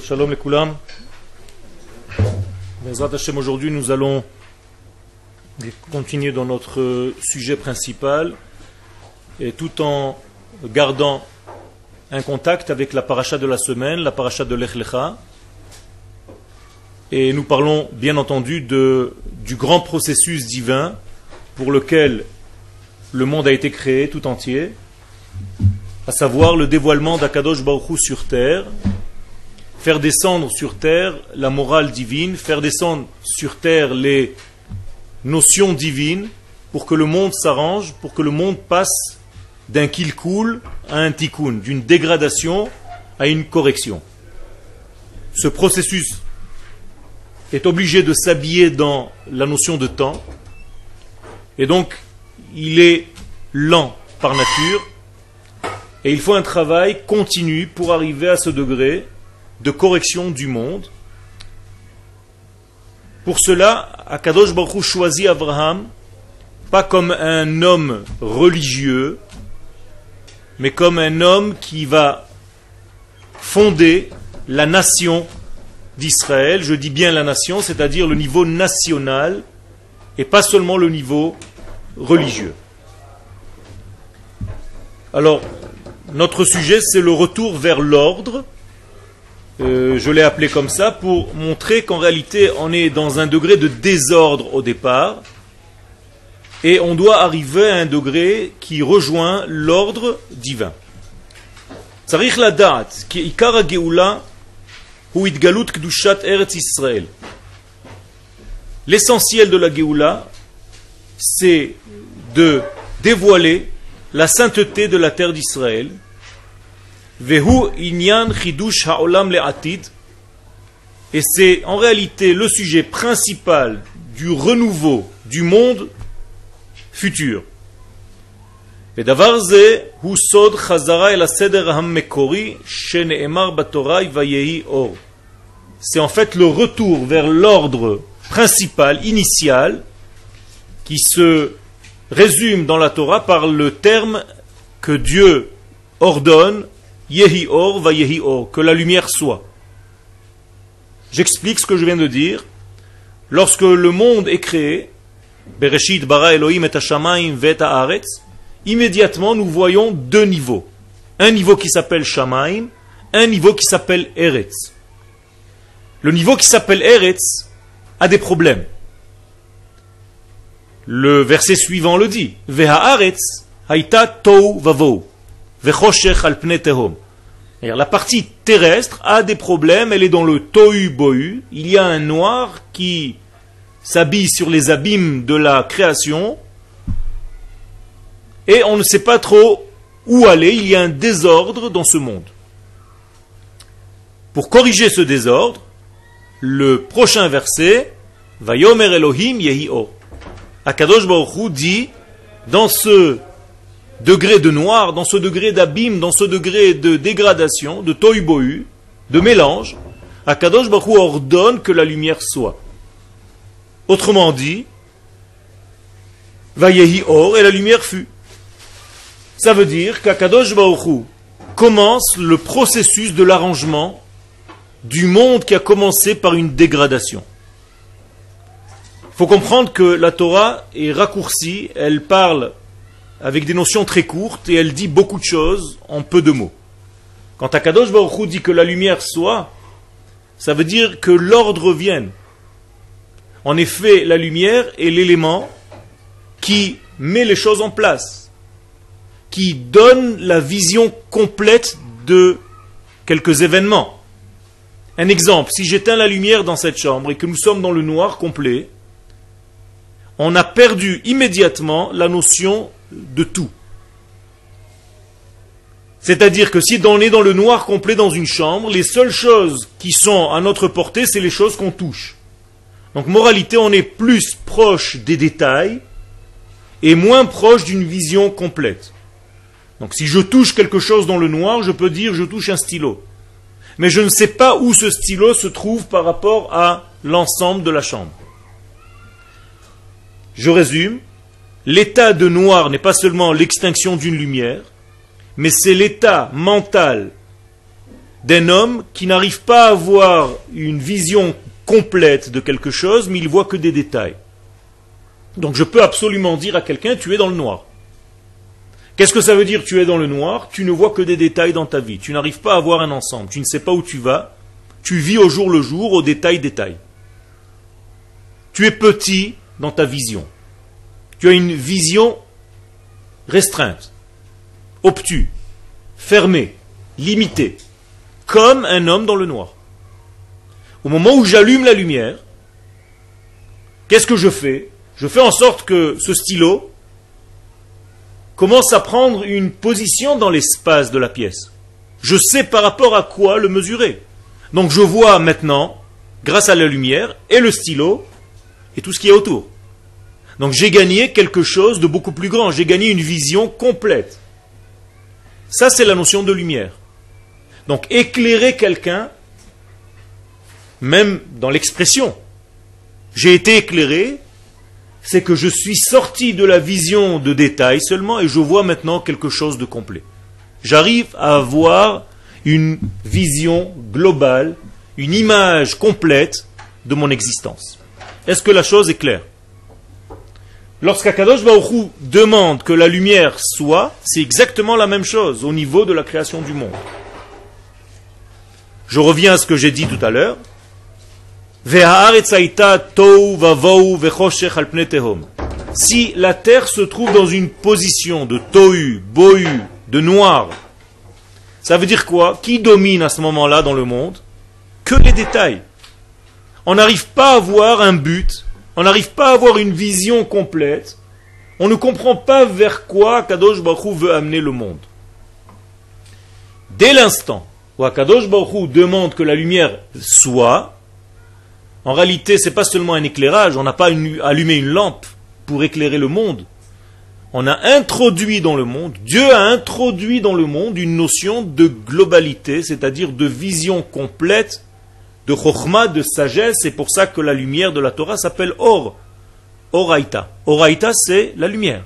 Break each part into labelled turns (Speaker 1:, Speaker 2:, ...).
Speaker 1: Shalom les Koulam. aujourd'hui nous allons continuer dans notre sujet principal et tout en gardant un contact avec la paracha de la semaine, la paracha de l'Echlecha. Et nous parlons bien entendu du grand processus divin pour lequel le monde a été créé tout entier, à savoir le dévoilement d'Akadosh Baruch sur terre, faire descendre sur terre la morale divine, faire descendre sur terre les notions divines pour que le monde s'arrange, pour que le monde passe d'un qu'il coule à un tikkun, d'une dégradation à une correction. Ce processus est obligé de s'habiller dans la notion de temps, et donc il est lent par nature, et il faut un travail continu pour arriver à ce degré de correction du monde. Pour cela, Akadosh Baruch choisit Abraham pas comme un homme religieux, mais comme un homme qui va fonder la nation d'Israël. Je dis bien la nation, c'est-à-dire le niveau national et pas seulement le niveau religieux. Alors, notre sujet, c'est le retour vers l'ordre. Euh, je l'ai appelé comme ça pour montrer qu'en réalité, on est dans un degré de désordre au départ. Et on doit arriver à un degré qui rejoint l'ordre divin. L'essentiel de la Géoula, c'est de dévoiler la sainteté de la terre d'Israël. Et c'est en réalité le sujet principal du renouveau du monde futur. C'est en fait le retour vers l'ordre principal, initial, qui se résume dans la Torah par le terme que Dieu ordonne, Yehi Or va Yehi Or, que la lumière soit. J'explique ce que je viens de dire. Lorsque le monde est créé, Bereshit bara Elohim et vet immédiatement nous voyons deux niveaux. Un niveau qui s'appelle Shamaim, un niveau qui s'appelle Eretz. Le niveau qui s'appelle Eretz a des problèmes. Le verset suivant le dit. La partie terrestre a des problèmes, elle est dans le tohu bohu. Il y a un noir qui s'habille sur les abîmes de la création et on ne sait pas trop où aller. Il y a un désordre dans ce monde. Pour corriger ce désordre, le prochain verset, Vayomer Elohim Yehi Akadosh Baruch dit, dans ce degré de noir, dans ce degré d'abîme, dans ce degré de dégradation, de tohu de mélange, Akadosh Baruch ordonne que la lumière soit. Autrement dit, Vayehi Or, et la lumière fut. Ça veut dire qu'Akadosh Baruch commence le processus de l'arrangement du monde qui a commencé par une dégradation. Il faut comprendre que la Torah est raccourcie, elle parle avec des notions très courtes et elle dit beaucoup de choses en peu de mots. Quand Akadosh Baruch dit que la lumière soit, ça veut dire que l'ordre vienne. En effet, la lumière est l'élément qui met les choses en place, qui donne la vision complète de quelques événements. Un exemple, si j'éteins la lumière dans cette chambre et que nous sommes dans le noir complet, on a perdu immédiatement la notion de tout. C'est-à-dire que si on est dans le noir complet dans une chambre, les seules choses qui sont à notre portée, c'est les choses qu'on touche. Donc moralité, on est plus proche des détails et moins proche d'une vision complète. Donc si je touche quelque chose dans le noir, je peux dire je touche un stylo. Mais je ne sais pas où ce stylo se trouve par rapport à l'ensemble de la chambre. Je résume, l'état de noir n'est pas seulement l'extinction d'une lumière, mais c'est l'état mental d'un homme qui n'arrive pas à avoir une vision complète de quelque chose, mais il voit que des détails. Donc je peux absolument dire à quelqu'un, tu es dans le noir. Qu'est-ce que ça veut dire tu es dans le noir? Tu ne vois que des détails dans ta vie. Tu n'arrives pas à voir un ensemble. Tu ne sais pas où tu vas. Tu vis au jour le jour, au détail détail. Tu es petit dans ta vision. Tu as une vision restreinte, obtue, fermée, limitée, comme un homme dans le noir. Au moment où j'allume la lumière, qu'est-ce que je fais? Je fais en sorte que ce stylo commence à prendre une position dans l'espace de la pièce. Je sais par rapport à quoi le mesurer. Donc je vois maintenant, grâce à la lumière et le stylo, et tout ce qui est autour. Donc j'ai gagné quelque chose de beaucoup plus grand, j'ai gagné une vision complète. Ça, c'est la notion de lumière. Donc éclairer quelqu'un, même dans l'expression, j'ai été éclairé, c'est que je suis sorti de la vision de détail seulement et je vois maintenant quelque chose de complet. J'arrive à avoir une vision globale, une image complète de mon existence. Est-ce que la chose est claire? Lorsqu'Akadosh Baruch demande que la lumière soit, c'est exactement la même chose au niveau de la création du monde. Je reviens à ce que j'ai dit tout à l'heure. Si la terre se trouve dans une position de tohu, bohu, de noir, ça veut dire quoi? Qui domine à ce moment-là dans le monde? Que les détails. On n'arrive pas à voir un but, on n'arrive pas à avoir une vision complète, on ne comprend pas vers quoi Kadosh Baruch veut amener le monde. Dès l'instant où Kadosh Baruch demande que la lumière soit, en réalité, ce n'est pas seulement un éclairage, on n'a pas allumé une lampe pour éclairer le monde. On a introduit dans le monde, Dieu a introduit dans le monde une notion de globalité, c'est-à-dire de vision complète de chokhmah, de sagesse. C'est pour ça que la lumière de la Torah s'appelle Or. Oraita. Oraita, c'est la lumière.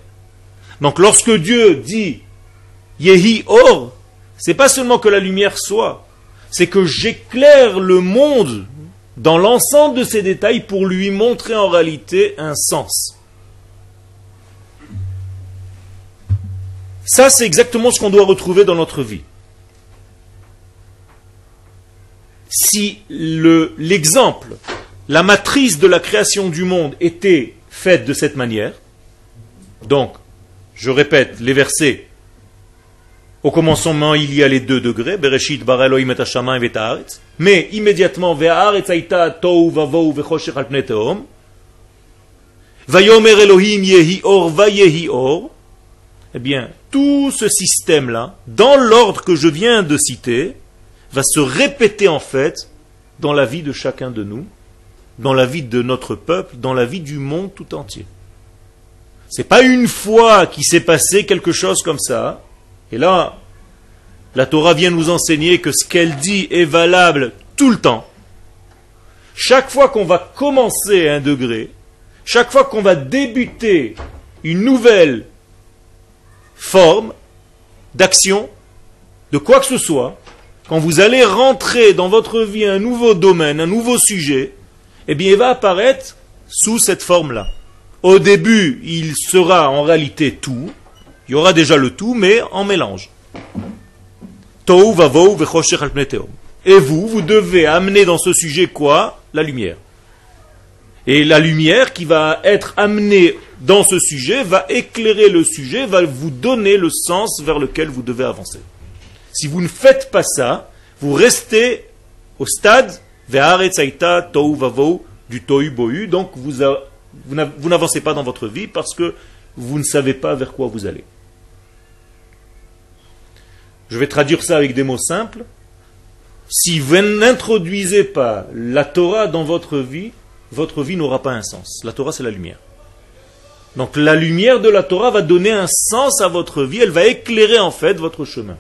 Speaker 1: Donc lorsque Dieu dit Yehi Or, c'est pas seulement que la lumière soit, c'est que j'éclaire le monde dans l'ensemble de ces détails pour lui montrer en réalité un sens. Ça, c'est exactement ce qu'on doit retrouver dans notre vie. Si l'exemple, la matrice de la création du monde était faite de cette manière, donc, je répète les versets, au commencement il y a les deux degrés, Bereshit bar Elohim et et mais immédiatement, Ve'aretz aita tou vavou ve'choshech Vayomer Elohim yehi or vayehi or, eh bien, tout ce système-là, dans l'ordre que je viens de citer, va se répéter en fait dans la vie de chacun de nous, dans la vie de notre peuple, dans la vie du monde tout entier. C'est pas une fois qu'il s'est passé quelque chose comme ça, et là, la Torah vient nous enseigner que ce qu'elle dit est valable tout le temps. Chaque fois qu'on va commencer un degré, chaque fois qu'on va débuter une nouvelle forme d'action, de quoi que ce soit, quand vous allez rentrer dans votre vie un nouveau domaine, un nouveau sujet, eh bien, il va apparaître sous cette forme-là. Au début, il sera en réalité tout. Il y aura déjà le tout, mais en mélange. Et vous, vous devez amener dans ce sujet quoi? La lumière. Et la lumière qui va être amenée dans ce sujet va éclairer le sujet, va vous donner le sens vers lequel vous devez avancer. Si vous ne faites pas ça, vous restez au stade du tohu bohu, donc vous, vous n'avancez pas dans votre vie parce que vous ne savez pas vers quoi vous allez. Je vais traduire ça avec des mots simples. Si vous n'introduisez pas la Torah dans votre vie, votre vie n'aura pas un sens. La Torah, c'est la lumière. Donc la lumière de la Torah va donner un sens à votre vie, elle va éclairer en fait votre chemin.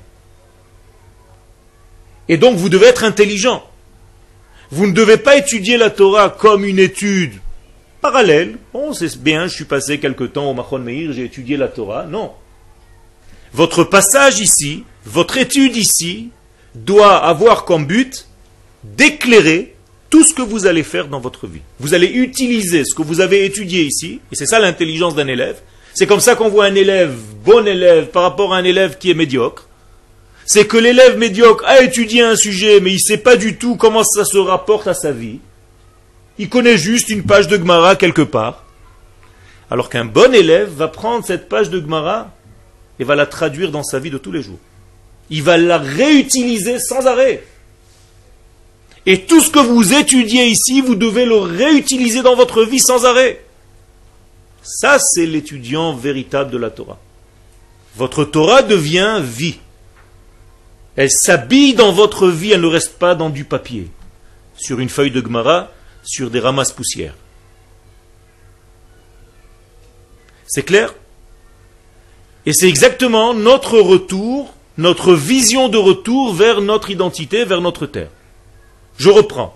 Speaker 1: Et donc vous devez être intelligent. Vous ne devez pas étudier la Torah comme une étude parallèle. Bon, c'est bien, je suis passé quelque temps au Machon Meir, j'ai étudié la Torah. Non. Votre passage ici, votre étude ici, doit avoir comme but d'éclairer tout ce que vous allez faire dans votre vie. Vous allez utiliser ce que vous avez étudié ici, et c'est ça l'intelligence d'un élève. C'est comme ça qu'on voit un élève, bon élève, par rapport à un élève qui est médiocre. C'est que l'élève médiocre a étudié un sujet, mais il ne sait pas du tout comment ça se rapporte à sa vie. Il connaît juste une page de Gemara quelque part. Alors qu'un bon élève va prendre cette page de Gemara et va la traduire dans sa vie de tous les jours. Il va la réutiliser sans arrêt. Et tout ce que vous étudiez ici, vous devez le réutiliser dans votre vie sans arrêt. Ça, c'est l'étudiant véritable de la Torah. Votre Torah devient vie. Elle s'habille dans votre vie, elle ne reste pas dans du papier, sur une feuille de Gemara, sur des ramasses poussières. C'est clair? Et c'est exactement notre retour, notre vision de retour vers notre identité, vers notre terre. Je reprends.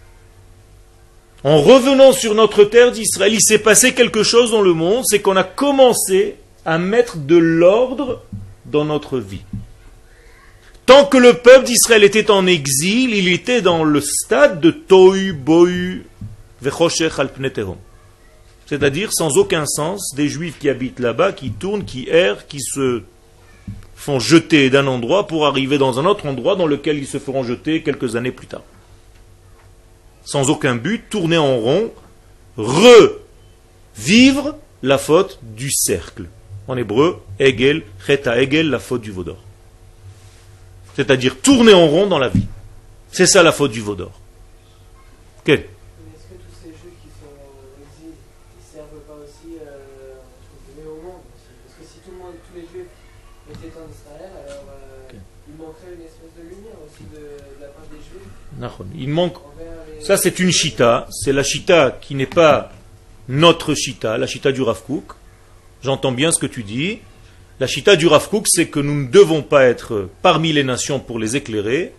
Speaker 1: En revenant sur notre terre d'Israël, il s'est passé quelque chose dans le monde, c'est qu'on a commencé à mettre de l'ordre dans notre vie. Tant que le peuple d'Israël était en exil, il était dans le stade de Tohu Bohu Vechoshech al C'est-à-dire, sans aucun sens, des juifs qui habitent là-bas, qui tournent, qui errent, qui se font jeter d'un endroit pour arriver dans un autre endroit dans lequel ils se feront jeter quelques années plus tard sans aucun but, tourner en rond, revivre la faute du cercle. En hébreu, Egel, Cheta Egel, la faute du Vaudor. C'est-à-dire tourner en rond dans la vie. C'est ça la faute du Vaudor.
Speaker 2: Quel? Est-ce que tous ces jeux qui sont en exil, servent pas aussi euh, au monde? Parce que si tout le monde, tous les jeux étaient en Israël, euh, il manquerait une espèce de lumière aussi de, de la part des Juifs?
Speaker 1: Il manque ça, c'est une chita. C'est la chita qui n'est pas notre chita, la chita du Rav J'entends bien ce que tu dis. La chita du Rav c'est que nous ne devons pas être parmi les nations pour les éclairer,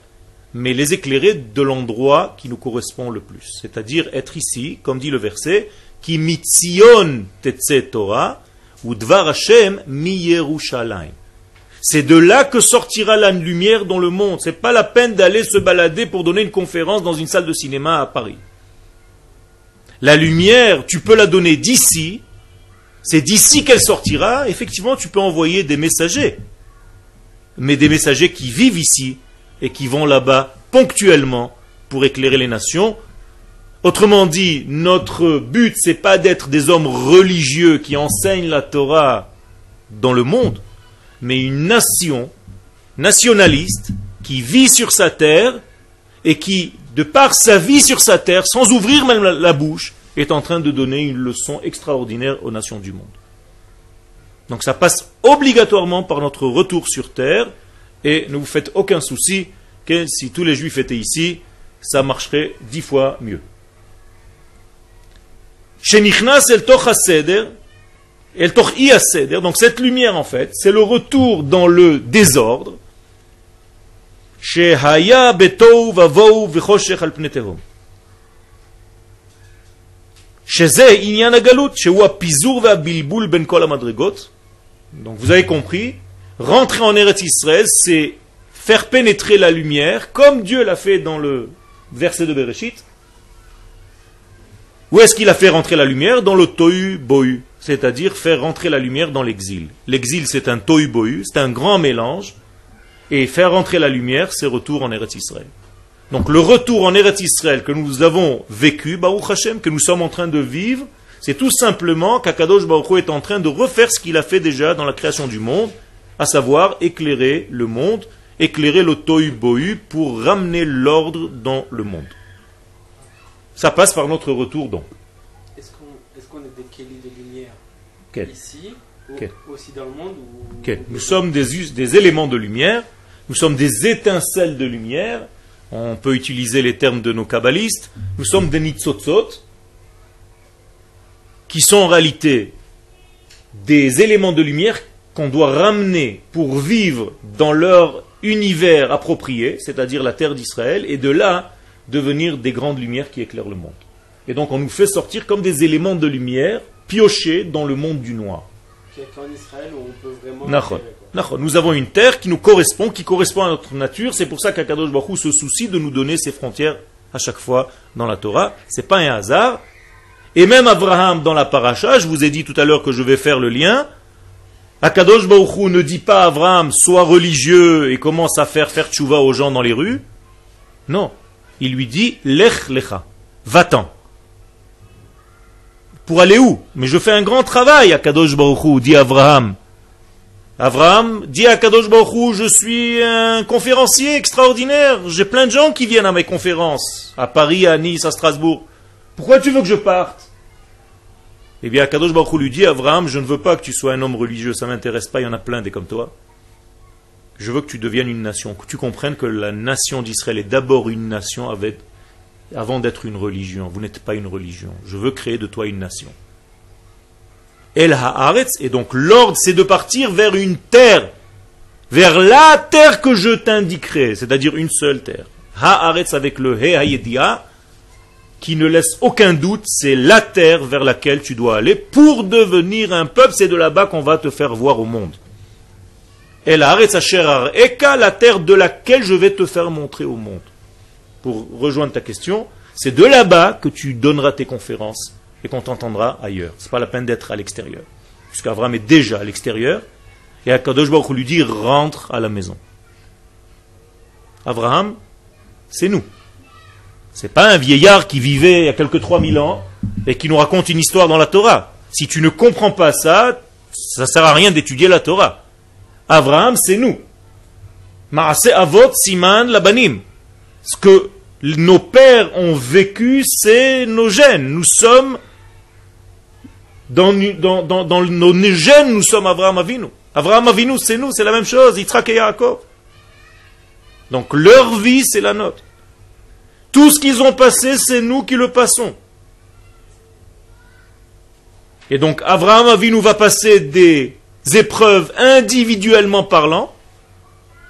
Speaker 1: mais les éclairer de l'endroit qui nous correspond le plus. C'est-à-dire être ici, comme dit le verset, qui mitzion tetse Torah, ou dvar Hashem. C'est de là que sortira la lumière dans le monde. Ce n'est pas la peine d'aller se balader pour donner une conférence dans une salle de cinéma à Paris. La lumière, tu peux la donner d'ici. C'est d'ici qu'elle sortira. Effectivement, tu peux envoyer des messagers. Mais des messagers qui vivent ici et qui vont là-bas ponctuellement pour éclairer les nations. Autrement dit, notre but, c'est pas d'être des hommes religieux qui enseignent la Torah dans le monde mais une nation nationaliste qui vit sur sa terre et qui, de par sa vie sur sa terre, sans ouvrir même la, bouche, est en train de donner une leçon extraordinaire aux nations du monde. Donc ça passe obligatoirement par notre retour sur terre, et ne vous faites aucun souci que si tous les juifs étaient ici, ça marcherait dix fois mieux. El donc cette lumière en fait, c'est le retour dans le désordre. Donc vous avez compris, rentrer en Eretz Israël, c'est faire pénétrer la lumière, comme Dieu l'a fait dans le verset de Bereshit. Où est-ce qu'il a fait rentrer la lumière? Dans le Tohu Bohu c'est-à-dire faire rentrer la lumière dans l'exil. L'exil, c'est un tohu c'est un grand mélange, et faire rentrer la lumière, c'est retour en Eretz Israël. Donc le retour en Eretz Israël que nous avons vécu, Baruch Hashem, que nous sommes en train de vivre, c'est tout simplement qu'Akadosh Baruch est en train de refaire ce qu'il a fait déjà dans la création du monde, à savoir éclairer le monde, éclairer le tohu pour ramener l'ordre dans le monde. Ça passe par notre retour donc.
Speaker 2: Est-ce qu'on est, des de Ici, aussi dans le monde
Speaker 1: Nous sommes des, des éléments de lumière, nous sommes des étincelles de lumière, on peut utiliser les termes de nos kabbalistes, nous sommes des nitzotzot, qui sont en réalité des éléments de lumière qu'on doit ramener pour vivre dans leur univers approprié, c'est-à-dire la terre d'Israël, et de là devenir des grandes lumières qui éclairent le monde. Et donc on nous fait sortir comme des éléments de lumière piochés dans le monde du noir. Nous avons une terre qui nous correspond, qui correspond à notre nature. C'est pour ça qu'Akadosh Baruch se soucie de nous donner ses frontières à chaque fois dans la Torah. C'est pas un hasard. Et même Abraham dans la paracha, je vous ai dit tout à l'heure que je vais faire le lien. Akadosh Baruch ne dit pas à Abraham sois religieux et commence à faire faire tchouva aux gens dans les rues. Non, il lui dit lech lecha, va-t'en. Pour aller où Mais je fais un grand travail, Akadosh Baruch dit Abraham. Abraham dit à Kadosh Baruch je suis un conférencier extraordinaire. J'ai plein de gens qui viennent à mes conférences, à Paris, à Nice, à Strasbourg. Pourquoi tu veux que je parte Eh bien, Kadosh Baruch lui dit, Abraham, je ne veux pas que tu sois un homme religieux, ça m'intéresse pas, il y en a plein des comme toi. Je veux que tu deviennes une nation, que tu comprennes que la nation d'Israël est d'abord une nation avant d'être une religion. Vous n'êtes pas une religion. Je veux créer de toi une nation. El Haaretz, et donc l'ordre c'est de partir vers une terre, vers la terre que je t'indiquerai, c'est-à-dire une seule terre. Haaretz avec le He Hayedia, qui ne laisse aucun doute, c'est la terre vers laquelle tu dois aller pour devenir un peuple, c'est de là-bas qu'on va te faire voir au monde. El Haaretz Asher Eka, la terre de laquelle je vais te faire montrer au monde. Pour rejoindre ta question, c'est de là-bas que tu donneras tes conférences et qu'on t'entendra ailleurs. Ce n'est pas la peine d'être à l'extérieur. Puisqu'Avram est déjà à l'extérieur, et Akadosh Baruch lui dit rentre à la maison. Abraham, c'est nous. C'est pas un vieillard qui vivait il y a quelques 3000 ans et qui nous raconte une histoire dans la Torah. Si tu ne comprends pas ça, ça sert à rien d'étudier la Torah. Abraham, c'est nous. Maase avot siman labanim. Ce que nos pères ont vécu, c'est nos gènes. Nous sommes dans, nos gènes, nous sommes Abraham Avinu. Abraham Avinu, c'est nous, c'est la même chose. Yitzhak et Yaakov. Donc leur vie, c'est la nôtre. Tout ce qu'ils ont passé, c'est nous qui le passons. Et donc Abraham Avinu va passer des épreuves individuellement parlant,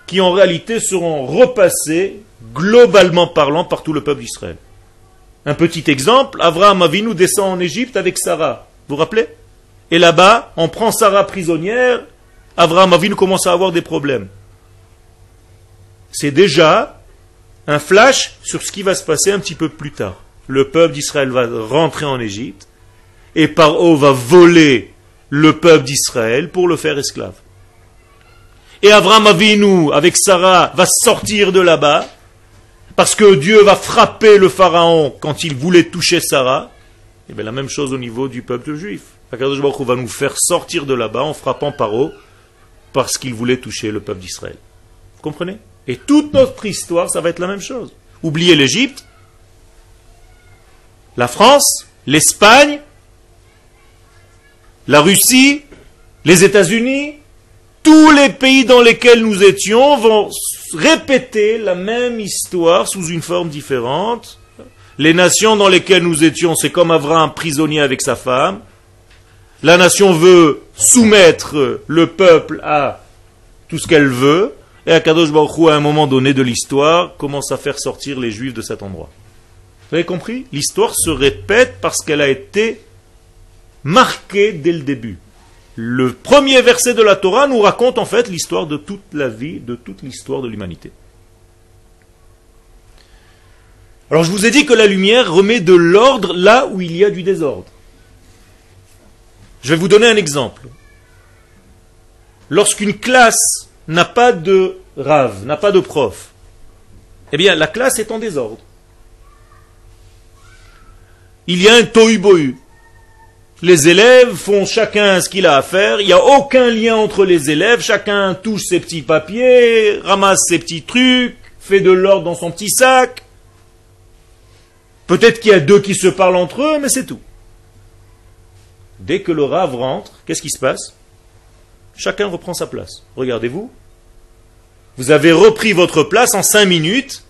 Speaker 1: qui en réalité seront repassées globalement parlant par tout le peuple d'Israël. Un petit exemple, Abraham Avinu descend en Égypte avec Sarah. Vous vous rappelez? Et là-bas, on prend Sarah prisonnière, Abraham Avinu commence à avoir des problèmes. C'est déjà un flash sur ce qui va se passer un petit peu plus tard. Le peuple d'Israël va rentrer en Égypte et Paro va voler le peuple d'Israël pour le faire esclave. Et Abraham Avinu, avec Sarah, va sortir de là-bas parce que Dieu va frapper le pharaon quand il voulait toucher Sarah, et eh bien la même chose au niveau du peuple juif. Akadosh va nous faire sortir de là-bas en frappant Paro parce qu'il voulait toucher le peuple d'Israël. Vous comprenez? Et toute notre histoire, ça va être la même chose. Oubliez l'Égypte, la France, l'Espagne, la Russie, les États-Unis, tous les pays dans lesquels nous étions vont répéter la même histoire sous une forme différente. Les nations dans lesquelles nous étions, c'est comme Abraham prisonnier avec sa femme. La nation veut soumettre le peuple à tout ce qu'elle veut. Et Akadosh Baruch à un moment donné de l'histoire, commence à faire sortir les juifs de cet endroit. Vous avez compris? L'histoire se répète parce qu'elle a été marquée dès le début. Le premier verset de la Torah nous raconte en fait l'histoire de toute la vie, de toute l'histoire de l'humanité. Alors je vous ai dit que la lumière remet de l'ordre là où il y a du désordre. Je vais vous donner un exemple. Lorsqu'une classe n'a pas de rave, n'a pas de prof, eh bien la classe est en désordre. Il y a un tohu les élèves font chacun ce qu'il a à faire, il n'y a aucun lien entre les élèves, chacun touche ses petits papiers, ramasse ses petits trucs, fait de l'ordre dans son petit sac. Peut-être qu'il y a deux qui se parlent entre eux, mais c'est tout. Dès que le rave rentre, qu'est-ce qui se passe? Chacun reprend sa place. Regardez-vous. Vous avez repris votre place en cinq minutes.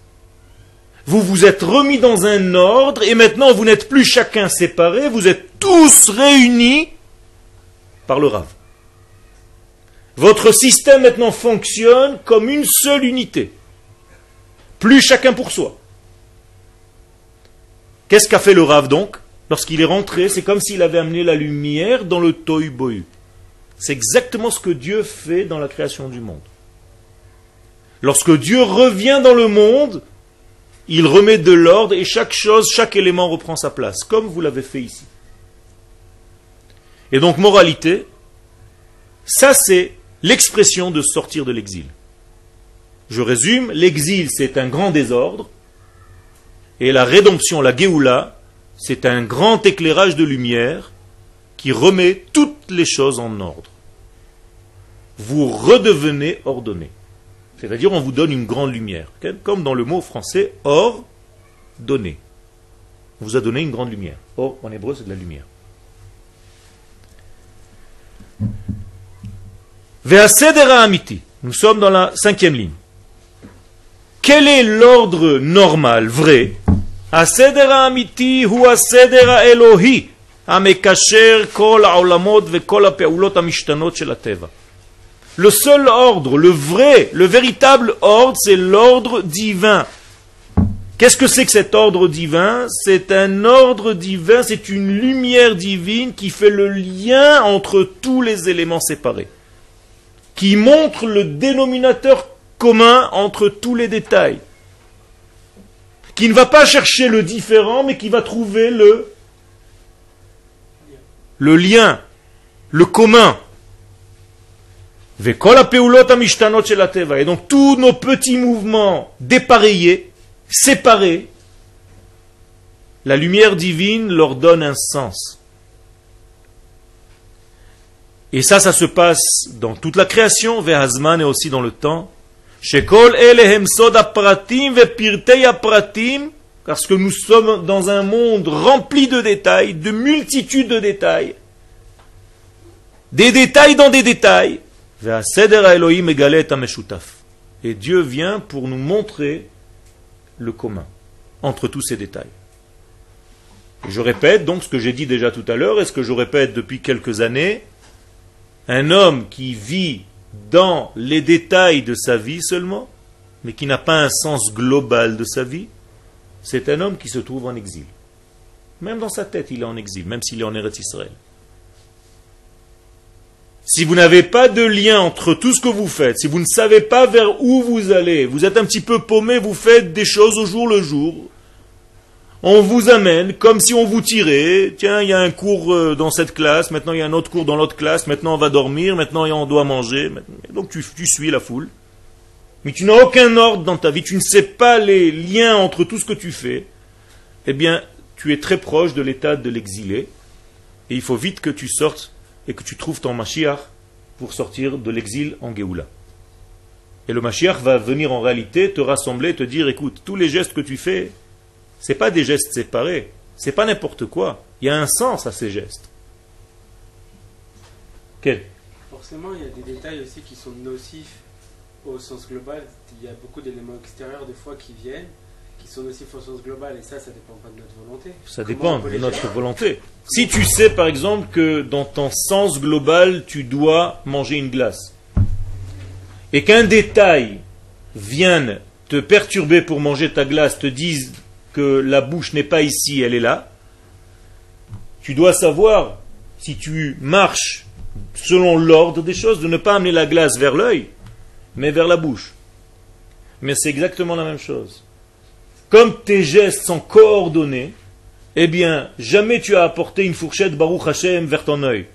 Speaker 1: Vous vous êtes remis dans un ordre et maintenant vous n'êtes plus chacun séparé, vous êtes tous réunis par le Rav. Votre système maintenant fonctionne comme une seule unité. Plus chacun pour soi. Qu'est-ce qu'a fait le Rav donc Lorsqu'il est rentré, c'est comme s'il avait amené la lumière dans le Tohu. C'est exactement ce que Dieu fait dans la création du monde. Lorsque Dieu revient dans le monde, il remet de l'ordre et chaque chose, chaque élément reprend sa place, comme vous l'avez fait ici. Et donc, moralité, ça c'est l'expression de sortir de l'exil. Je résume, l'exil c'est un grand désordre, et la rédemption, la Géoula, c'est un grand éclairage de lumière qui remet toutes les choses en ordre. Vous redevenez ordonné. C'est-à-dire, on vous donne une grande lumière. Comme dans le mot français, or, donné. On vous a donné une grande lumière. Or, en hébreu, c'est de la lumière. Ve Versedera amiti. Nous sommes dans la cinquième ligne. Quel est l'ordre normal, vrai? Asedera amiti hu asedera Elohi. a me Amekasher kol aolamot ve kol apeulot amishtanot shel ha-teva. Le seul ordre, le vrai, le véritable ordre, c'est l'ordre divin. Qu'est-ce que c'est que cet ordre divin? C'est un ordre divin, c'est une lumière divine qui fait le lien entre tous les éléments séparés, qui montre le dénominateur commun entre tous les détails, qui ne va pas chercher le différent, mais qui va trouver le, le lien, le commun. Et donc tous nos petits mouvements dépareillés, séparés, la lumière divine leur donne un sens. Et ça, ça se passe dans toute la création, Vehazman et aussi dans le temps. Parce que nous sommes dans un monde rempli de détails, de multitudes de détails. Des détails dans des détails. Et Dieu vient pour nous montrer le commun entre tous ces détails. je répète donc ce que j'ai dit déjà tout à l'heure et ce que je répète depuis quelques années. Un homme qui vit dans les détails de sa vie seulement, mais qui n'a pas un sens global de sa vie, c'est un homme qui se trouve en exil. Même dans sa tête, il est en exil, même s'il est en Eretz Israël. Si vous n'avez pas de lien entre tout ce que vous faites, si vous ne savez pas vers où vous allez, vous êtes un petit peu paumé, vous faites des choses au jour le jour, on vous amène comme si on vous tirait. Tiens, il y a un cours euh, dans cette classe, maintenant il y a un autre cours dans l'autre classe, maintenant on va dormir, maintenant on doit manger. Donc tu, tu suis la foule. Mais tu n'as aucun ordre dans ta vie, tu ne sais pas les liens entre tout ce que tu fais. Eh bien, tu es très proche de l'état de l'exilé. Et il faut vite que tu sortes et que tu trouves ton Mashiach pour sortir de l'exil en Géoula. Et le Mashiach va venir en réalité te rassembler, te dire écoute, tous les gestes que tu fais, ce pas des gestes séparés, c'est pas n'importe quoi. Il y a un sens à ces gestes. Quel?
Speaker 2: Forcément, il y a des détails aussi qui sont nocifs au sens global. Il y a beaucoup d'éléments extérieurs des fois qui viennent qui sont aussi sens global, et ça, ça dépend pas de notre volonté.
Speaker 1: Ça dépend de notre volonté. Si tu sais, par exemple, que dans ton sens global, tu dois manger une glace, et qu'un détail vienne te perturber pour manger ta glace, te dise que la bouche n'est pas ici, elle est là, tu dois savoir, si tu marches selon l'ordre des choses, de ne pas amener la glace vers l'œil, mais vers la bouche. Mais c'est exactement la même chose comme tes gestes sont coordonnés, eh bien, jamais tu as apporté une fourchette Baruch Hashem vers ton œil.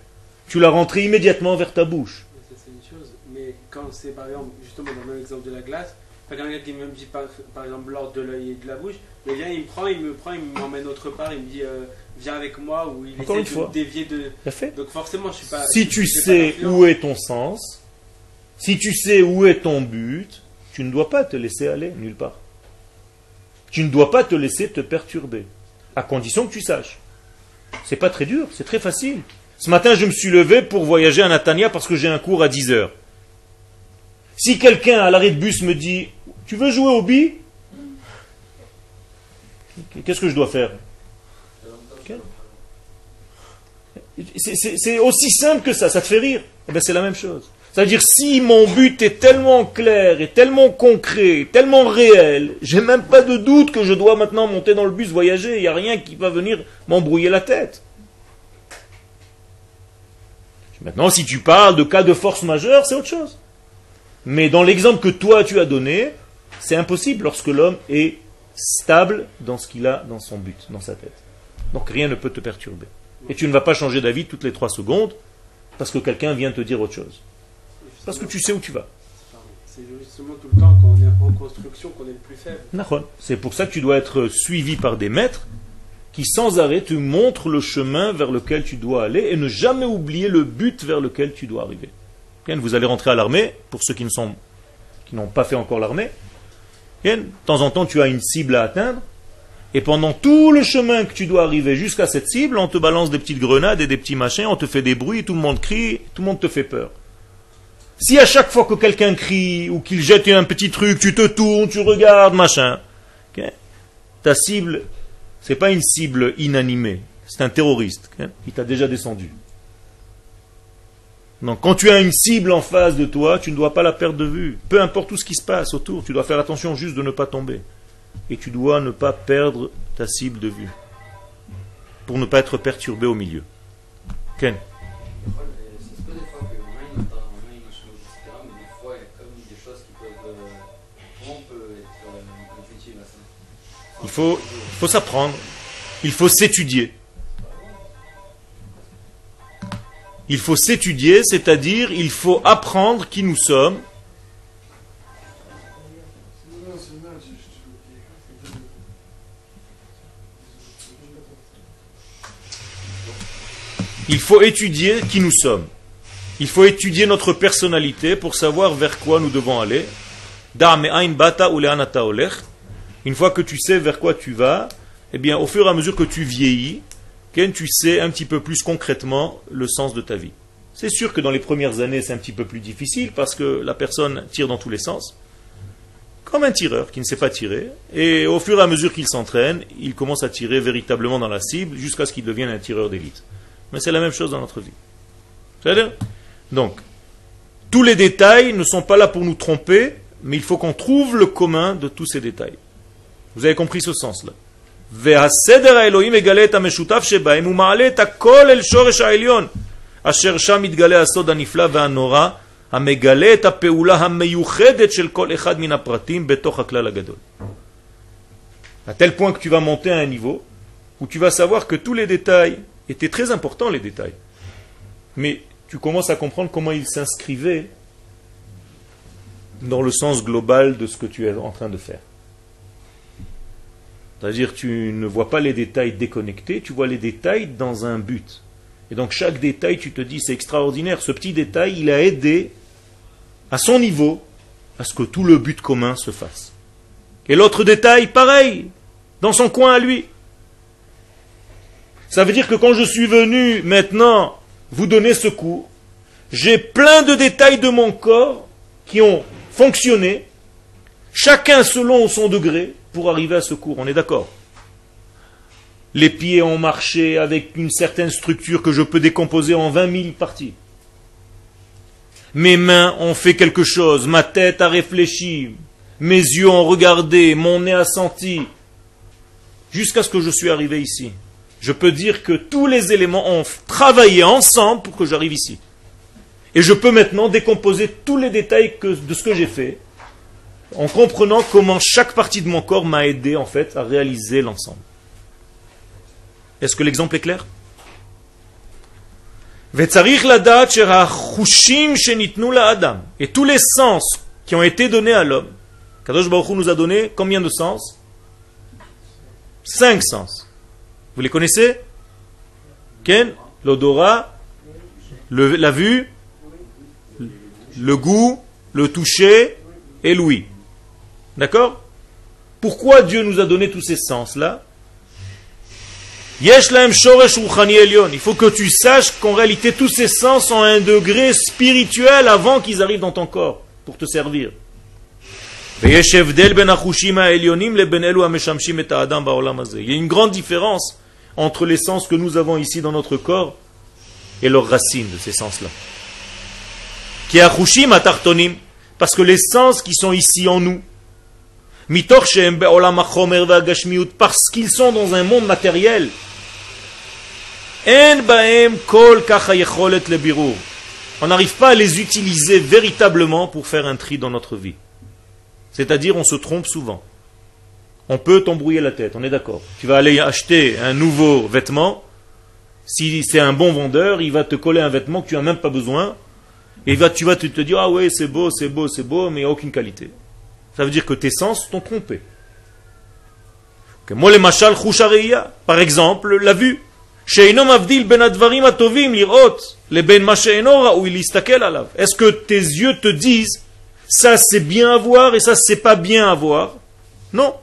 Speaker 1: Tu l'as rentré immédiatement vers ta bouche.
Speaker 2: c'est une chose, mais quand c'est par exemple, justement dans l'exemple de la glace, pas quelqu'un qui me dit par, par exemple l'ordre de l'œil et de la bouche, mais bien il me prend, il me prend, il m'emmène autre part, il me dit euh, viens avec moi, ou il
Speaker 1: essaie de
Speaker 2: me dévier de.
Speaker 1: Fait.
Speaker 2: Donc forcément, je suis pas.
Speaker 1: Si tu sais où est ton sens, si tu sais où est ton but, tu ne dois pas te laisser aller nulle part. Tu ne dois pas te laisser te perturber, à condition que tu saches. C'est pas très dur, c'est très facile. Ce matin, je me suis levé pour voyager à Natania parce que j'ai un cours à 10 heures. Si quelqu'un à l'arrêt de bus me dit Tu veux jouer au bi? Qu'est-ce que je dois faire? C'est aussi simple que ça, ça te fait rire. Eh bien, c'est la même chose. C'est-à-dire, si mon but est tellement clair et tellement concret, tellement réel, j'ai même pas de doute que je dois maintenant monter dans le bus, voyager, il n'y a rien qui va venir m'embrouiller la tête. Maintenant, si tu parles de cas de force majeure, c'est autre chose. Mais dans l'exemple que toi tu as donné, c'est impossible lorsque l'homme est stable dans ce qu'il a dans son but, dans sa tête. Donc rien ne peut te perturber. Et tu ne vas pas changer d'avis toutes les trois secondes parce que quelqu'un vient te dire autre chose. Parce que tu sais où tu vas.
Speaker 3: C'est justement tout le temps quand on est en construction qu'on est le plus faible.
Speaker 1: C'est pour ça que tu dois être suivi par des maîtres qui sans arrêt te montrent le chemin vers lequel tu dois aller et ne jamais oublier le but vers lequel tu dois arriver. Vous allez rentrer à l'armée, pour ceux qui ne sont qui n'ont pas fait encore l'armée. De temps en temps, tu as une cible à atteindre, et pendant tout le chemin que tu dois arriver jusqu'à cette cible, on te balance des petites grenades et des petits machins, on te fait des bruits, tout le monde crie, tout le monde te fait peur. Si à chaque fois que quelqu'un crie ou qu'il jette un petit truc, tu te tournes, tu regardes, machin, ta cible c'est pas une cible inanimée, c'est un terroriste. Qui t'a déjà descendu. Donc quand tu as une cible en face de toi, tu ne dois pas la perdre de vue. Peu importe tout ce qui se passe autour, tu dois faire attention juste de ne pas tomber. Et tu dois ne pas perdre ta cible de vue. Pour ne pas être perturbé au milieu. Ken Il faut, s'apprendre. Il faut s'étudier. Il faut s'étudier, c'est-à-dire il faut apprendre qui nous sommes. Il faut étudier qui nous sommes. Il faut étudier notre personnalité pour savoir vers quoi nous devons aller. Une fois que tu sais vers quoi tu vas, eh bien, au fur et à mesure que tu vieillis, tu sais un petit peu plus concrètement le sens de ta vie. C'est sûr que dans les premières années, c'est un petit peu plus difficile parce que la personne tire dans tous les sens, comme un tireur qui ne sait pas tirer. Et au fur et à mesure qu'il s'entraîne, il commence à tirer véritablement dans la cible jusqu'à ce qu'il devienne un tireur d'élite. Mais c'est la même chose dans notre vie. C'est-à-dire Donc, tous les détails ne sont pas là pour nous tromper, mais il faut qu'on trouve le commun de tous ces détails. Vous avez compris ce sens-là. Tel point que tu vas monter à un niveau où tu vas savoir que tous les détails étaient très importants, les détails. Mais tu commences à comprendre comment ils s'inscrivaient dans le sens global de ce que tu es en train de faire. C'est-à-dire tu ne vois pas les détails déconnectés, tu vois les détails dans un but. Et donc chaque détail, tu te dis, c'est extraordinaire. Ce petit détail, il a aidé à son niveau à ce que tout le but commun se fasse. Et l'autre détail, pareil, dans son coin à lui. Ça veut dire que quand je suis venu maintenant vous donner ce cours, j'ai plein de détails de mon corps qui ont fonctionné, chacun selon son degré, pour arriver à ce cours, on est d'accord Les pieds ont marché avec une certaine structure que je peux décomposer en 20 000 parties. Mes mains ont fait quelque chose, ma tête a réfléchi, mes yeux ont regardé, mon nez a senti, jusqu'à ce que je suis arrivé ici. Je peux dire que tous les éléments ont travaillé ensemble pour que j'arrive ici. Et je peux maintenant décomposer tous les détails de ce que j'ai fait en comprenant comment chaque partie de mon corps m'a aidé en fait à réaliser l'ensemble. Est-ce que l'exemple est clair? Et tous les sens qui ont été donnés à l'homme, Kadosh Baruch Hu nous a donné combien de sens? Cinq sens. Vous les connaissez? Ken L'odorat, la vue, le goût, le toucher et l'ouïe. D'accord? Pourquoi Dieu nous a donné tous ces sens-là? Il faut que tu saches qu'en réalité tous ces sens ont un degré spirituel avant qu'ils arrivent dans ton corps pour te servir. Il y a une grande différence entre les sens que nous avons ici dans notre corps et leurs racines de ces sens-là. Parce que les sens qui sont ici en nous, parce qu'ils sont dans un monde matériel, on n'arrive pas à les utiliser véritablement pour faire un tri dans notre vie. C'est-à-dire, on se trompe souvent. On peut t'embrouiller la tête, on est d'accord. Tu vas aller acheter un nouveau vêtement. Si c'est un bon vendeur, il va te coller un vêtement que tu n'as même pas besoin. Et tu vas te, dire, ah oui, c'est beau, c'est beau, c'est beau, mais aucune qualité. Ça veut dire que tes sens t'ont trompé. Moi, les machal par exemple, la vue. Est-ce que tes yeux te disent ça c'est bien à voir et ça c'est pas bien à voir? Non.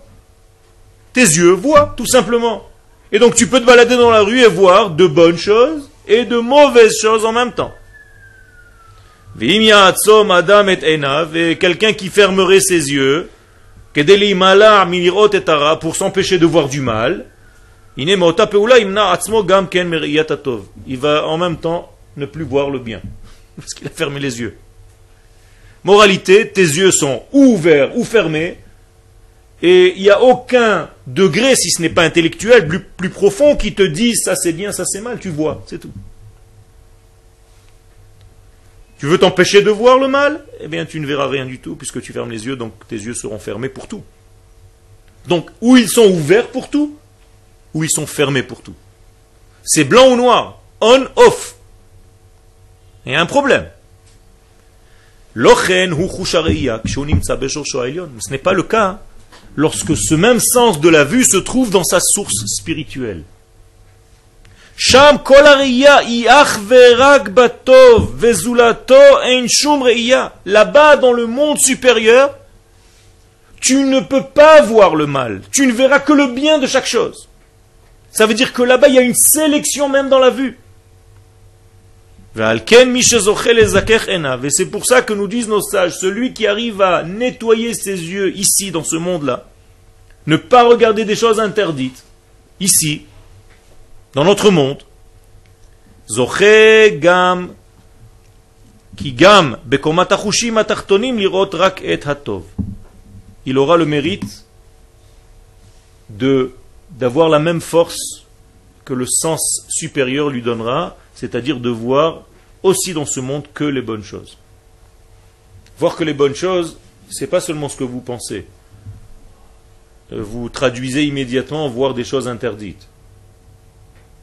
Speaker 1: Tes yeux voient, tout simplement. Et donc tu peux te balader dans la rue et voir de bonnes choses et de mauvaises choses en même temps. Adam et quelqu'un qui fermerait ses yeux, pour s'empêcher de voir du mal, il va en même temps ne plus voir le bien, parce qu'il a fermé les yeux. Moralité, tes yeux sont ouverts ou fermés, et il n'y a aucun degré, si ce n'est pas intellectuel, plus, plus profond qui te dise ça c'est bien, ça c'est mal, tu vois, c'est tout. Tu veux t'empêcher de voir le mal? Eh bien, tu ne verras rien du tout puisque tu fermes les yeux, donc tes yeux seront fermés pour tout. Donc, ou ils sont ouverts pour tout, ou ils sont fermés pour tout. C'est blanc ou noir, on, off. Il y a un problème. Ce n'est pas le cas lorsque ce même sens de la vue se trouve dans sa source spirituelle. Là-bas, dans le monde supérieur, tu ne peux pas voir le mal. Tu ne verras que le bien de chaque chose. Ça veut dire que là-bas, il y a une sélection même dans la vue. Et c'est pour ça que nous disent nos sages, celui qui arrive à nettoyer ses yeux ici, dans ce monde-là, ne pas regarder des choses interdites, ici, dans notre monde, Il aura le mérite d'avoir la même force que le sens supérieur lui donnera, c'est-à-dire de voir aussi dans ce monde que les bonnes choses. Voir que les bonnes choses, c'est pas seulement ce que vous pensez. Vous traduisez immédiatement voir des choses interdites.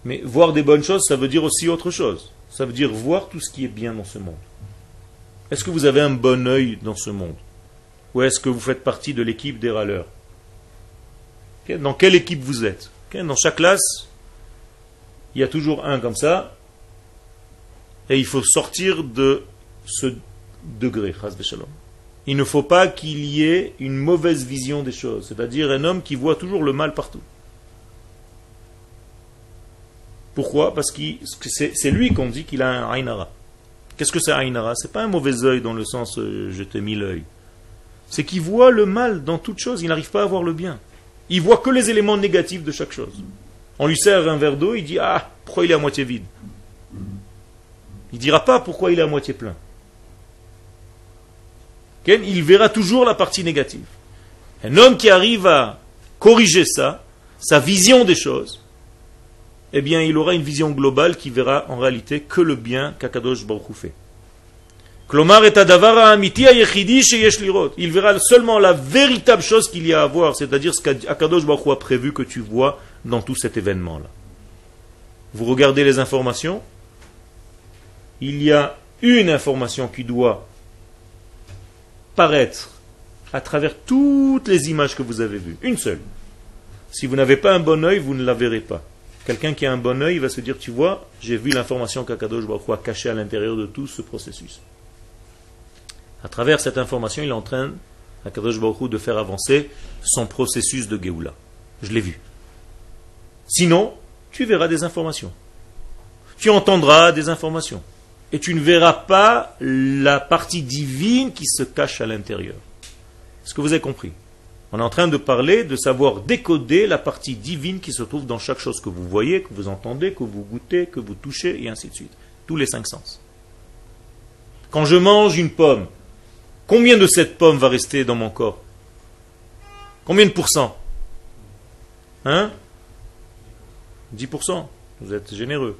Speaker 1: Mais voir des bonnes choses, ça veut dire aussi autre chose. Ça veut dire voir tout ce qui est bien dans ce monde. Est-ce que vous avez un bon œil dans ce monde? Ou est-ce que vous faites partie de l'équipe des râleurs? Dans quelle équipe vous êtes? Dans chaque classe, il y a toujours un comme ça, et il faut sortir de ce degré. Il ne faut pas qu'il y ait une mauvaise vision des choses, c'est-à-dire un homme qui voit toujours le mal partout. Pourquoi? Parce que c'est lui qu'on dit qu'il a un Ainara. Qu'est-ce que c'est Ainara? C'est pas un mauvais œil dans le sens euh, je t'ai mis l'œil. C'est qu'il voit le mal dans toute chose, il n'arrive pas à voir le bien. Il voit que les éléments négatifs de chaque chose. On lui sert un verre d'eau, il dit Ah, pourquoi il est à moitié vide? Il ne dira pas pourquoi il est à moitié plein. Il verra toujours la partie négative. Un homme qui arrive à corriger ça, sa vision des choses, eh bien, il aura une vision globale qui verra en réalité que le bien qu'Akadosh Baruch fait. Il verra seulement la véritable chose qu'il y a à voir, c'est-à-dire ce qu'Akadosh Baruch a prévu que tu vois dans tout cet événement-là. Vous regardez les informations, il y a une information qui doit paraître à travers toutes les images que vous avez vues. Une seule. Si vous n'avez pas un bon œil, vous ne la verrez pas. Quelqu'un qui a un bon œil va se dire, tu vois, j'ai vu l'information qu'Akadosh Baruch a cachée à l'intérieur de tout ce processus. À travers cette information, il est en train, Akadosh de faire avancer son processus de Géoula. Je l'ai vu. Sinon, tu verras des informations. Tu entendras des informations. Et tu ne verras pas la partie divine qui se cache à l'intérieur. Est-ce que vous avez compris? On est en train de parler de savoir décoder la partie divine qui se trouve dans chaque chose que vous voyez, que vous entendez, que vous goûtez, que vous touchez, et ainsi de suite. Tous les cinq sens. Quand je mange une pomme, combien de cette pomme va rester dans mon corps Combien de pourcents Hein 10%. Vous êtes généreux.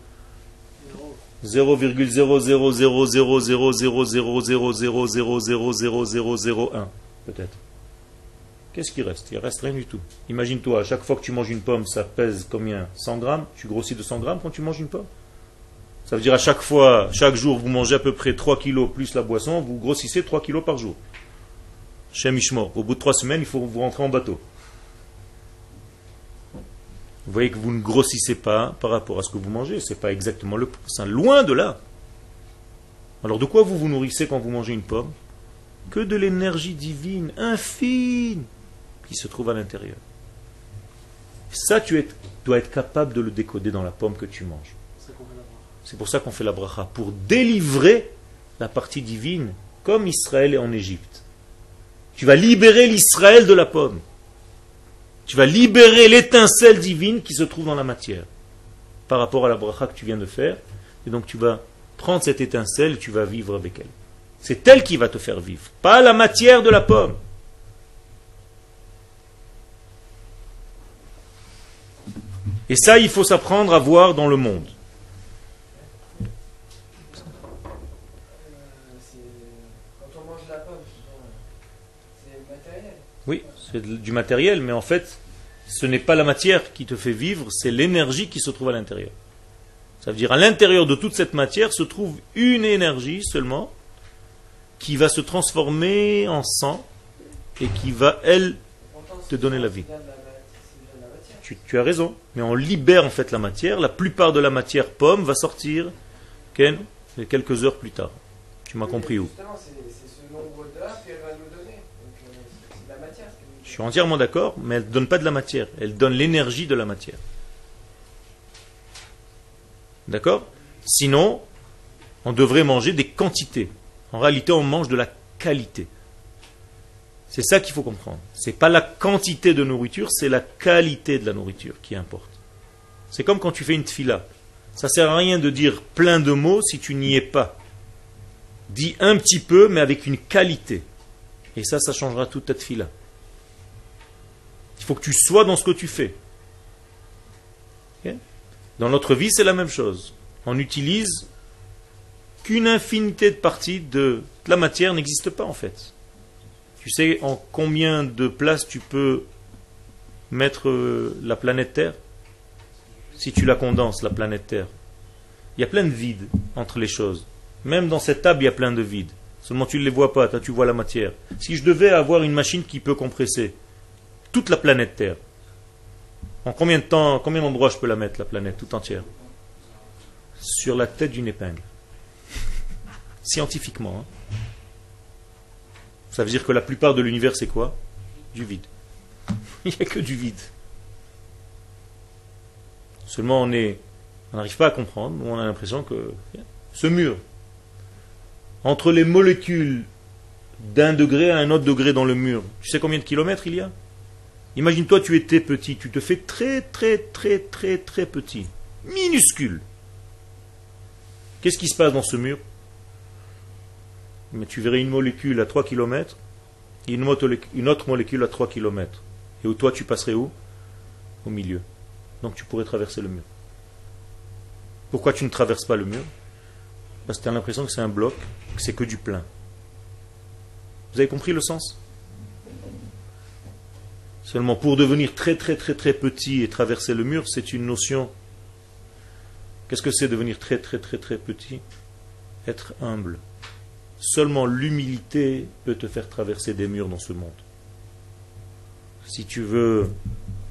Speaker 1: 0,00000000000000001 peut-être. Qu'est-ce qui reste? Il reste rien du tout. Imagine-toi, à chaque fois que tu manges une pomme, ça pèse combien? 100 grammes? Tu grossis de 100 grammes quand tu manges une pomme? Ça veut dire à chaque fois, chaque jour, vous mangez à peu près 3 kilos plus la boisson, vous grossissez 3 kilos par jour. Chez Mishmor, au bout de 3 semaines, il faut vous rentrer en bateau. Vous voyez que vous ne grossissez pas par rapport à ce que vous mangez. Ce n'est pas exactement le point. Loin de là. Alors de quoi vous vous nourrissez quand vous mangez une pomme? Que de l'énergie divine, infime, qui se trouve à l'intérieur. Ça, tu dois être capable de le décoder dans la pomme que tu manges. C'est pour ça qu'on fait la bracha. Pour délivrer la partie divine, comme Israël est en Égypte. Tu vas libérer l'Israël de la pomme. Tu vas libérer l'étincelle divine qui se trouve dans la matière par rapport à la bracha que tu viens de faire. Et donc tu vas prendre cette étincelle et tu vas vivre avec elle. C'est elle qui va te faire vivre, pas la matière de la pomme. Et ça, il faut s'apprendre à voir dans le monde. Oui, c'est du matériel, mais en fait, ce n'est pas la matière qui te fait vivre, c'est l'énergie qui se trouve à l'intérieur. Ça veut dire à l'intérieur de toute cette matière se trouve une énergie seulement qui va se transformer en sang et qui va, elle, te donner la vie. Tu, tu, as raison, mais on libère en fait la matière. La plupart de la matière pomme va sortir quelques heures plus tard. Tu m'as compris où? Je suis entièrement d'accord, mais elle ne donne pas de la matière, elle donne l'énergie de la matière. D'accord? Sinon, on devrait manger des quantités. En réalité, on mange de la qualité. C'est ça qu'il faut comprendre. Ce n'est pas la quantité de nourriture, c'est la qualité de la nourriture qui importe. C'est comme quand tu fais une tfila. Ça ne sert à rien de dire plein de mots si tu n'y es pas. Dis un petit peu, mais avec une qualité. Et ça, ça changera toute ta tfila. Il faut que tu sois dans ce que tu fais. Dans notre vie, c'est la même chose. On n'utilise qu'une infinité de parties de la matière n'existe pas en fait. Tu sais en combien de places tu peux mettre euh, la planète Terre? Si tu la condenses, la planète Terre. Il y a plein de vides entre les choses. Même dans cette table, il y a plein de vides. Seulement tu ne les vois pas, toi tu vois la matière. Si je devais avoir une machine qui peut compresser, toute la planète Terre. En combien de temps, combien d'endroits je peux la mettre, la planète, tout entière? Sur la tête d'une épingle. Scientifiquement. Hein. Ça veut dire que la plupart de l'univers, c'est quoi? Du vide. Il n'y a que du vide. Seulement, on est, on n'arrive pas à comprendre, on a l'impression que ce mur, entre les molécules d'un degré à un autre degré dans le mur, tu sais combien de kilomètres il y a? Imagine-toi, tu étais petit, tu te fais très très très très très petit, minuscule. Qu'est-ce qui se passe dans ce mur? Mais tu verrais une molécule à 3 km et une, autre molécule à 3 km. Et où toi tu passerais où? Au milieu. Donc tu pourrais traverser le mur. Pourquoi tu ne traverses pas le mur? Parce que tu as l'impression que c'est un bloc, que c'est que du plein. Vous avez compris le sens? Seulement pour devenir très très très très petit et traverser le mur, c'est une notion. Qu'est-ce que c'est devenir très très très très petit? Être humble. Seulement l'humilité peut te faire traverser des murs dans ce monde. Si tu veux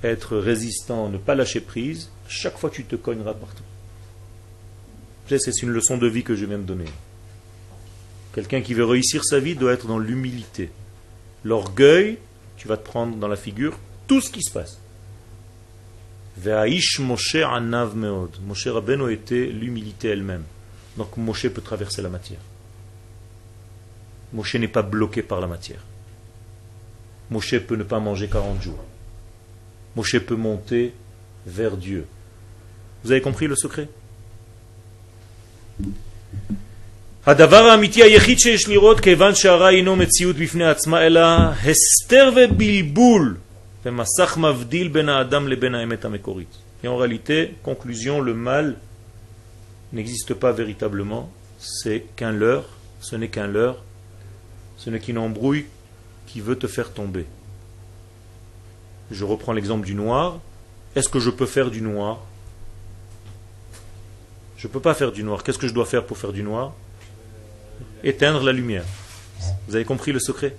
Speaker 1: être résistant, ne pas lâcher prise, chaque fois tu te cogneras partout. C'est une leçon de vie que je viens de donner. Quelqu'un qui veut réussir sa vie doit être dans l'humilité. L'orgueil tu vas te prendre dans la figure tout ce qui se passe. Ve'aish Moshe anav meod. Moshe Rabbeinu était l'humilité elle-même. Donc Moshe peut traverser la matière. Moshe n'est pas bloqué par la matière. Moshe peut ne pas manger 40 jours. Moshe peut monter vers Dieu. Vous avez compris le secret? Ben ben Et en réalité, conclusion, le mal n'existe pas véritablement, c'est qu'un leurre, ce n'est qu'un leurre ce n'est qu'une embrouille qui veut te faire tomber. Je reprends l'exemple du noir. Est-ce que je peux faire du noir? Je ne peux pas faire du noir. Qu'est-ce que je dois faire pour faire du noir? Éteindre la lumière. Vous avez compris le secret?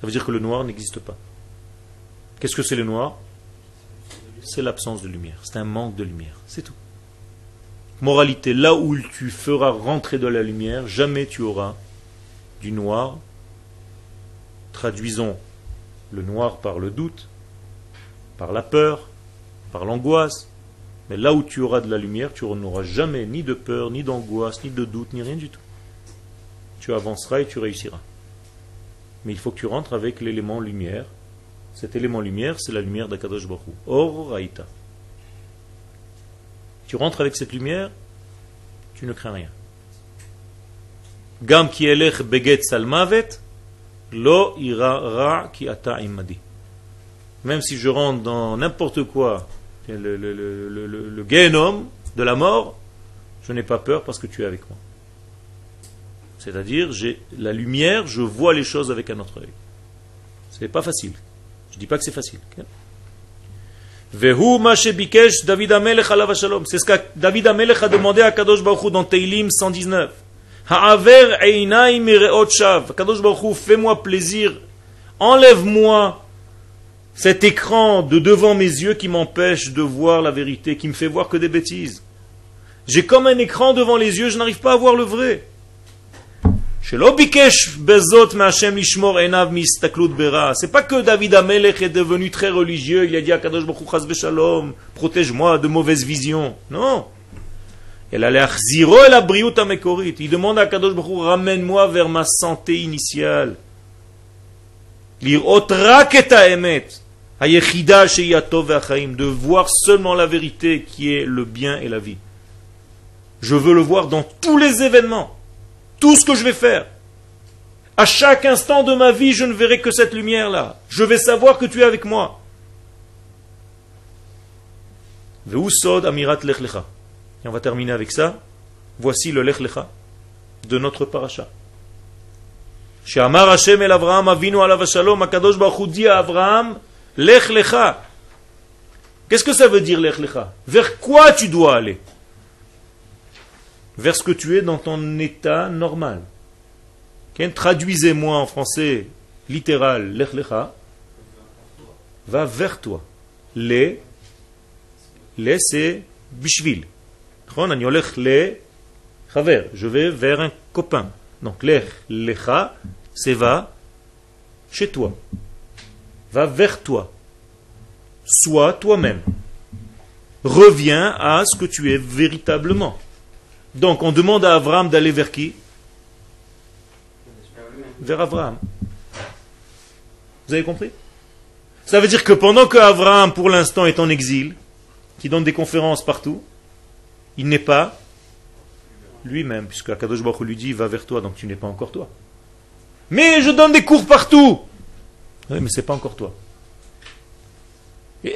Speaker 1: Ça veut dire que le noir n'existe pas. Qu'est-ce que c'est le noir? C'est l'absence de lumière. C'est un manque de lumière. C'est tout. Moralité, là où tu feras rentrer de la lumière, jamais tu auras du noir. Traduisons le noir par le doute, par la peur, par l'angoisse. Mais là où tu auras de la lumière, tu n'auras jamais ni de peur, ni d'angoisse, ni de doute, ni rien du tout. Tu avanceras et tu réussiras. Mais il faut que tu rentres avec l'élément lumière. Cet élément lumière, c'est la lumière d'Akadosh Baruch Or Raïta. Tu rentres avec cette lumière, tu ne crains rien. Gam ki elech beget salmavet, Lo ira ra ki ata imadi. Même si je rentre dans n'importe quoi, le, le, le, le, de la mort, je n'ai pas peur parce que tu es avec moi. C'est-à-dire, j'ai la lumière, je vois les choses avec un autre œil. Ce n'est pas facile. Je ne dis pas que c'est facile. C'est ce que David Amelech a demandé à Kadosh Baruch dans Teilim 119. Ha'aver shav. Kadosh Baruch fais-moi plaisir. Enlève-moi cet écran de devant mes yeux qui m'empêche de voir la vérité, qui me fait voir que des bêtises. J'ai comme un écran devant les yeux, je n'arrive pas à voir le vrai. C'est pas que David Amelech est devenu très religieux, il a dit à Kadosh Baruch Shalom, protège-moi de mauvaises visions. Non. Il demande à Kadosh Baruch ramène-moi vers ma santé initiale. De voir seulement la vérité qui est le bien et la vie. Je veux le voir dans tous les événements. Tout ce que je vais faire. À chaque instant de ma vie, je ne verrai que cette lumière-là. Je vais savoir que tu es avec moi. amirat on va terminer avec ça. Voici le Lech Lecha de notre paracha. Baruch dit à Avraham, Lech Lecha. Qu'est-ce que ça veut dire Lech Lecha? Vers quoi tu dois aller? Vers ce que tu es dans ton état normal. Traduisez-moi en français littéral Lech Lecha. Va vers toi. Les c'est bishvil. Je vais vers un copain. Donc, lech, lecha, c'est va chez toi. Va vers toi. Sois toi-même. Reviens à ce que tu es véritablement. Donc, on demande à Abraham d'aller vers qui? Vers Abraham. Vous avez compris? Ça veut dire que pendant que Abraham, pour l'instant, est en exil, qui donne des conférences partout, il n'est pas lui-même, puisque Akadosh Baruch lui dit va vers toi, donc tu n'es pas encore toi. Mais je donne des cours partout. Oui, mais c'est pas encore toi.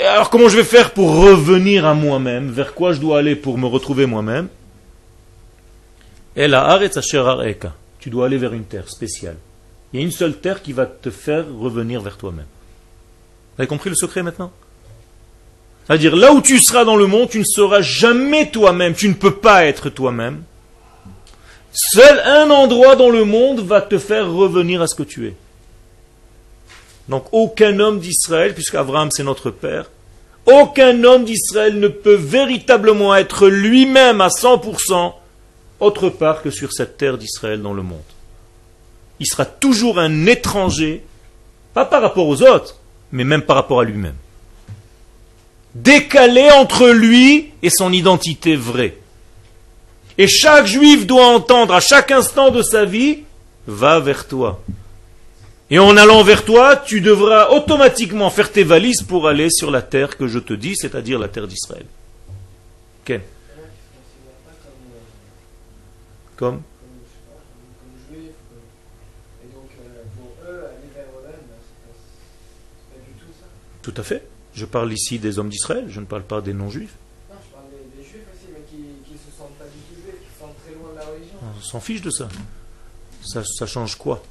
Speaker 1: Alors comment je vais faire pour revenir à moi-même? Vers quoi je dois aller pour me retrouver moi-même? Tu dois aller vers une terre spéciale. Il y a une seule terre qui va te faire revenir vers toi-même. Vous avez compris le secret maintenant? C'est-à-dire, là où tu seras dans le monde, tu ne seras jamais toi-même, tu ne peux pas être toi-même. Seul un endroit dans le monde va te faire revenir à ce que tu es. Donc aucun homme d'Israël, puisque Abraham c'est notre père, aucun homme d'Israël ne peut véritablement être lui-même à 100% autre part que sur cette terre d'Israël dans le monde. Il sera toujours un étranger, pas par rapport aux autres, mais même par rapport à lui-même décalé entre lui et son identité vraie. Et chaque juif doit entendre à chaque instant de sa vie, va vers toi. Et en allant vers toi, tu devras automatiquement faire tes valises pour aller sur la terre que je te dis, c'est-à-dire la terre d'Israël. Ken Comme? Tout à fait. Je parle ici des hommes d'Israël, je ne parle pas des non-juifs.
Speaker 2: Non, je parle des, juifs aussi, mais qui ne se sentent pas du tout juifs, qui sont très loin de la religion. On
Speaker 1: s'en fiche de ça. Ça, ça change quoi?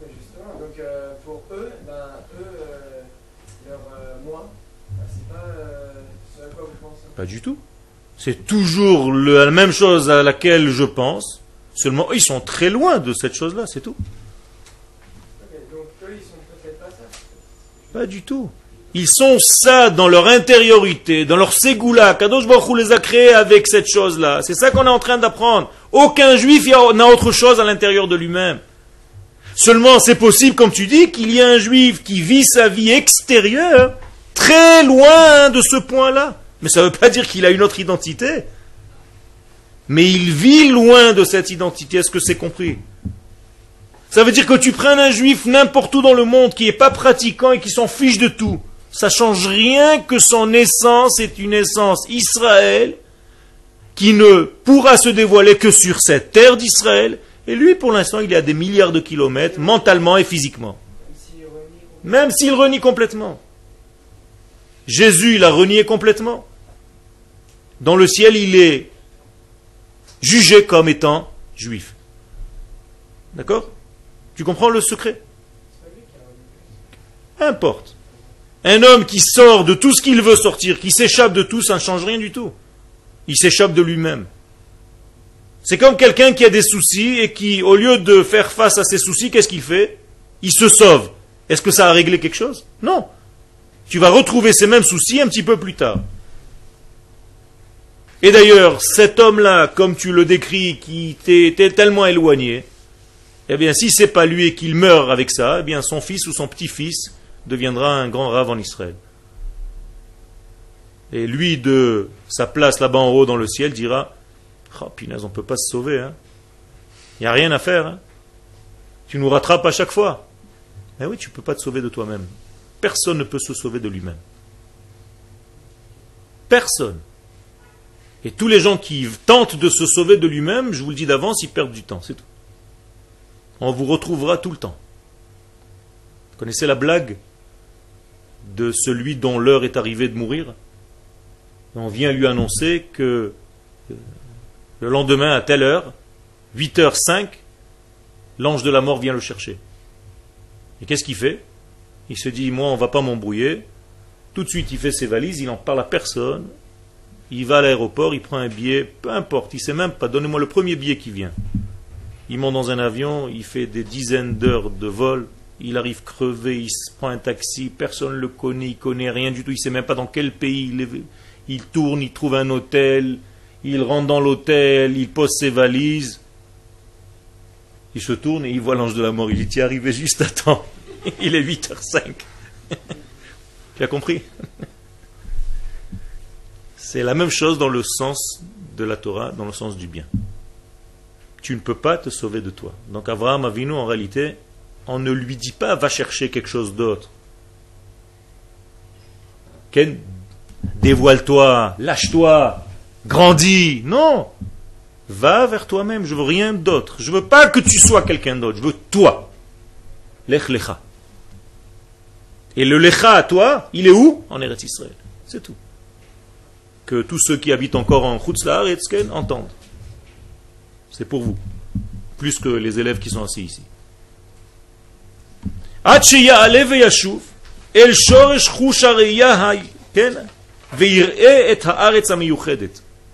Speaker 2: Justement, donc euh, pour eux, ben, eux euh, leur euh, moi, ben, c'est pas ce à quoi vous pensez
Speaker 1: Pas du tout. C'est toujours la même chose à laquelle je pense, seulement ils sont très loin de cette chose-là, c'est tout.
Speaker 2: donc eux, ils sont peut-être pas ça
Speaker 1: Pas du tout. Ils sont ça dans leur intériorité, dans leur ségoula. Kadosh Baruch les a créés avec cette chose-là. C'est ça qu'on est en train d'apprendre. Aucun juif n'a autre chose à l'intérieur de lui-même. Seulement, c'est possible, comme tu dis, qu'il y ait un juif qui vit sa vie extérieure très loin de ce point-là. Mais ça ne veut pas dire qu'il a une autre identité. Mais il vit loin de cette identité. Est-ce que c'est compris? Ça veut dire que tu prends un juif n'importe où dans le monde qui n'est pas pratiquant et qui s'en fiche de tout ça change rien que son essence est une essence Israël qui ne pourra se dévoiler que sur cette terre d'Israël. Et lui, pour l'instant, il est à des milliards de kilomètres, mentalement et physiquement. Même s'il renie complètement. Jésus, il a renié complètement. Dans le ciel, il est jugé comme étant juif. D'accord? Tu comprends le secret? Importe. Un homme qui sort de tout ce qu'il veut sortir, qui s'échappe de tout, ça ne change rien du tout. Il s'échappe de lui-même. C'est comme quelqu'un qui a des soucis et qui, au lieu de faire face à ses soucis, qu'est-ce qu'il fait? Il se sauve. Est-ce que ça a réglé quelque chose? Non. Tu vas retrouver ces mêmes soucis un petit peu plus tard. Et d'ailleurs, cet homme-là, comme tu le décris, qui t'est tellement éloigné, eh bien, si c'est pas lui et qu'il meurt avec ça, eh bien, son fils ou son petit-fils deviendra un grand rave en Israël. Et lui, de sa place là-bas en haut dans le ciel, dira Oh, on ne peut pas se sauver. Il hein. n'y a rien à faire. Hein. Tu nous rattrapes à chaque fois. Mais oui, tu ne peux pas te sauver de toi-même. Personne ne peut se sauver de lui-même. Personne. Et tous les gens qui tentent de se sauver de lui-même, je vous le dis d'avance, ils perdent du temps, c'est tout. On vous retrouvera tout le temps. Vous connaissez la blague? De celui dont l'heure est arrivée de mourir. On vient lui annoncer que euh, le lendemain, à telle heure, 8h05, l'ange de la mort vient le chercher. Et qu'est-ce qu'il fait? Il se dit, moi, on va pas m'embrouiller. Tout de suite, il fait ses valises, il n'en parle à personne. Il va à l'aéroport, il prend un billet, peu importe, il sait même pas, donnez-moi le premier billet qui vient. Il monte dans un avion, il fait des dizaines d'heures de vol, il arrive crevé, il prend un taxi, personne ne le connaît, il connaît rien du tout, il sait même pas dans quel pays il est. Il tourne, il trouve un hôtel, il rentre dans l'hôtel, il pose ses valises. Il se tourne et il voit l'ange de la mort. Il dit, tu es arrivé juste à temps. Il est 8h05. tu as compris? C'est la même chose dans le sens de la Torah, dans le sens du bien. Tu ne peux pas te sauver de toi. Donc Abraham Avinu, en réalité, on ne lui dit pas va chercher quelque chose d'autre. Dévoile-toi, lâche-toi, grandis. Non. Va vers toi-même, je veux rien d'autre. Je veux pas que tu sois quelqu'un d'autre, je veux toi. Lech lecha. Et le lecha à toi, il est où? En Eretz Israël. C'est tout. Que tous ceux qui habitent encore en Chutzlaaretz entendent. C'est pour vous. Plus que les élèves qui sont assis ici.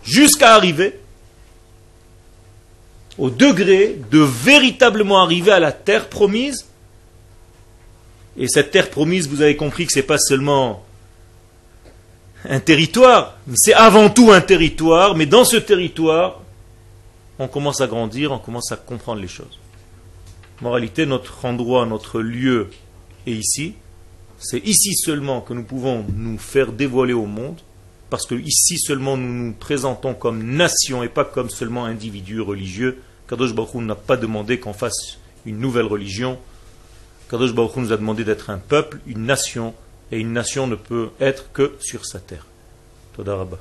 Speaker 1: Jusqu'à arriver au degré de véritablement arriver à la terre promise. Et cette terre promise, vous avez compris que ce n'est pas seulement un territoire, c'est avant tout un territoire, mais dans ce territoire, on commence à grandir, on commence à comprendre les choses. Moralité, notre endroit, notre lieu est ici. C'est ici seulement que nous pouvons nous faire dévoiler au monde, parce que ici seulement nous nous présentons comme nation et pas comme seulement individu religieux. Kadosh Baruch n'a pas demandé qu'on fasse une nouvelle religion Kadosh Baruch nous a demandé d'être un peuple, une nation, et une nation ne peut être que sur sa terre. Toda Rabba.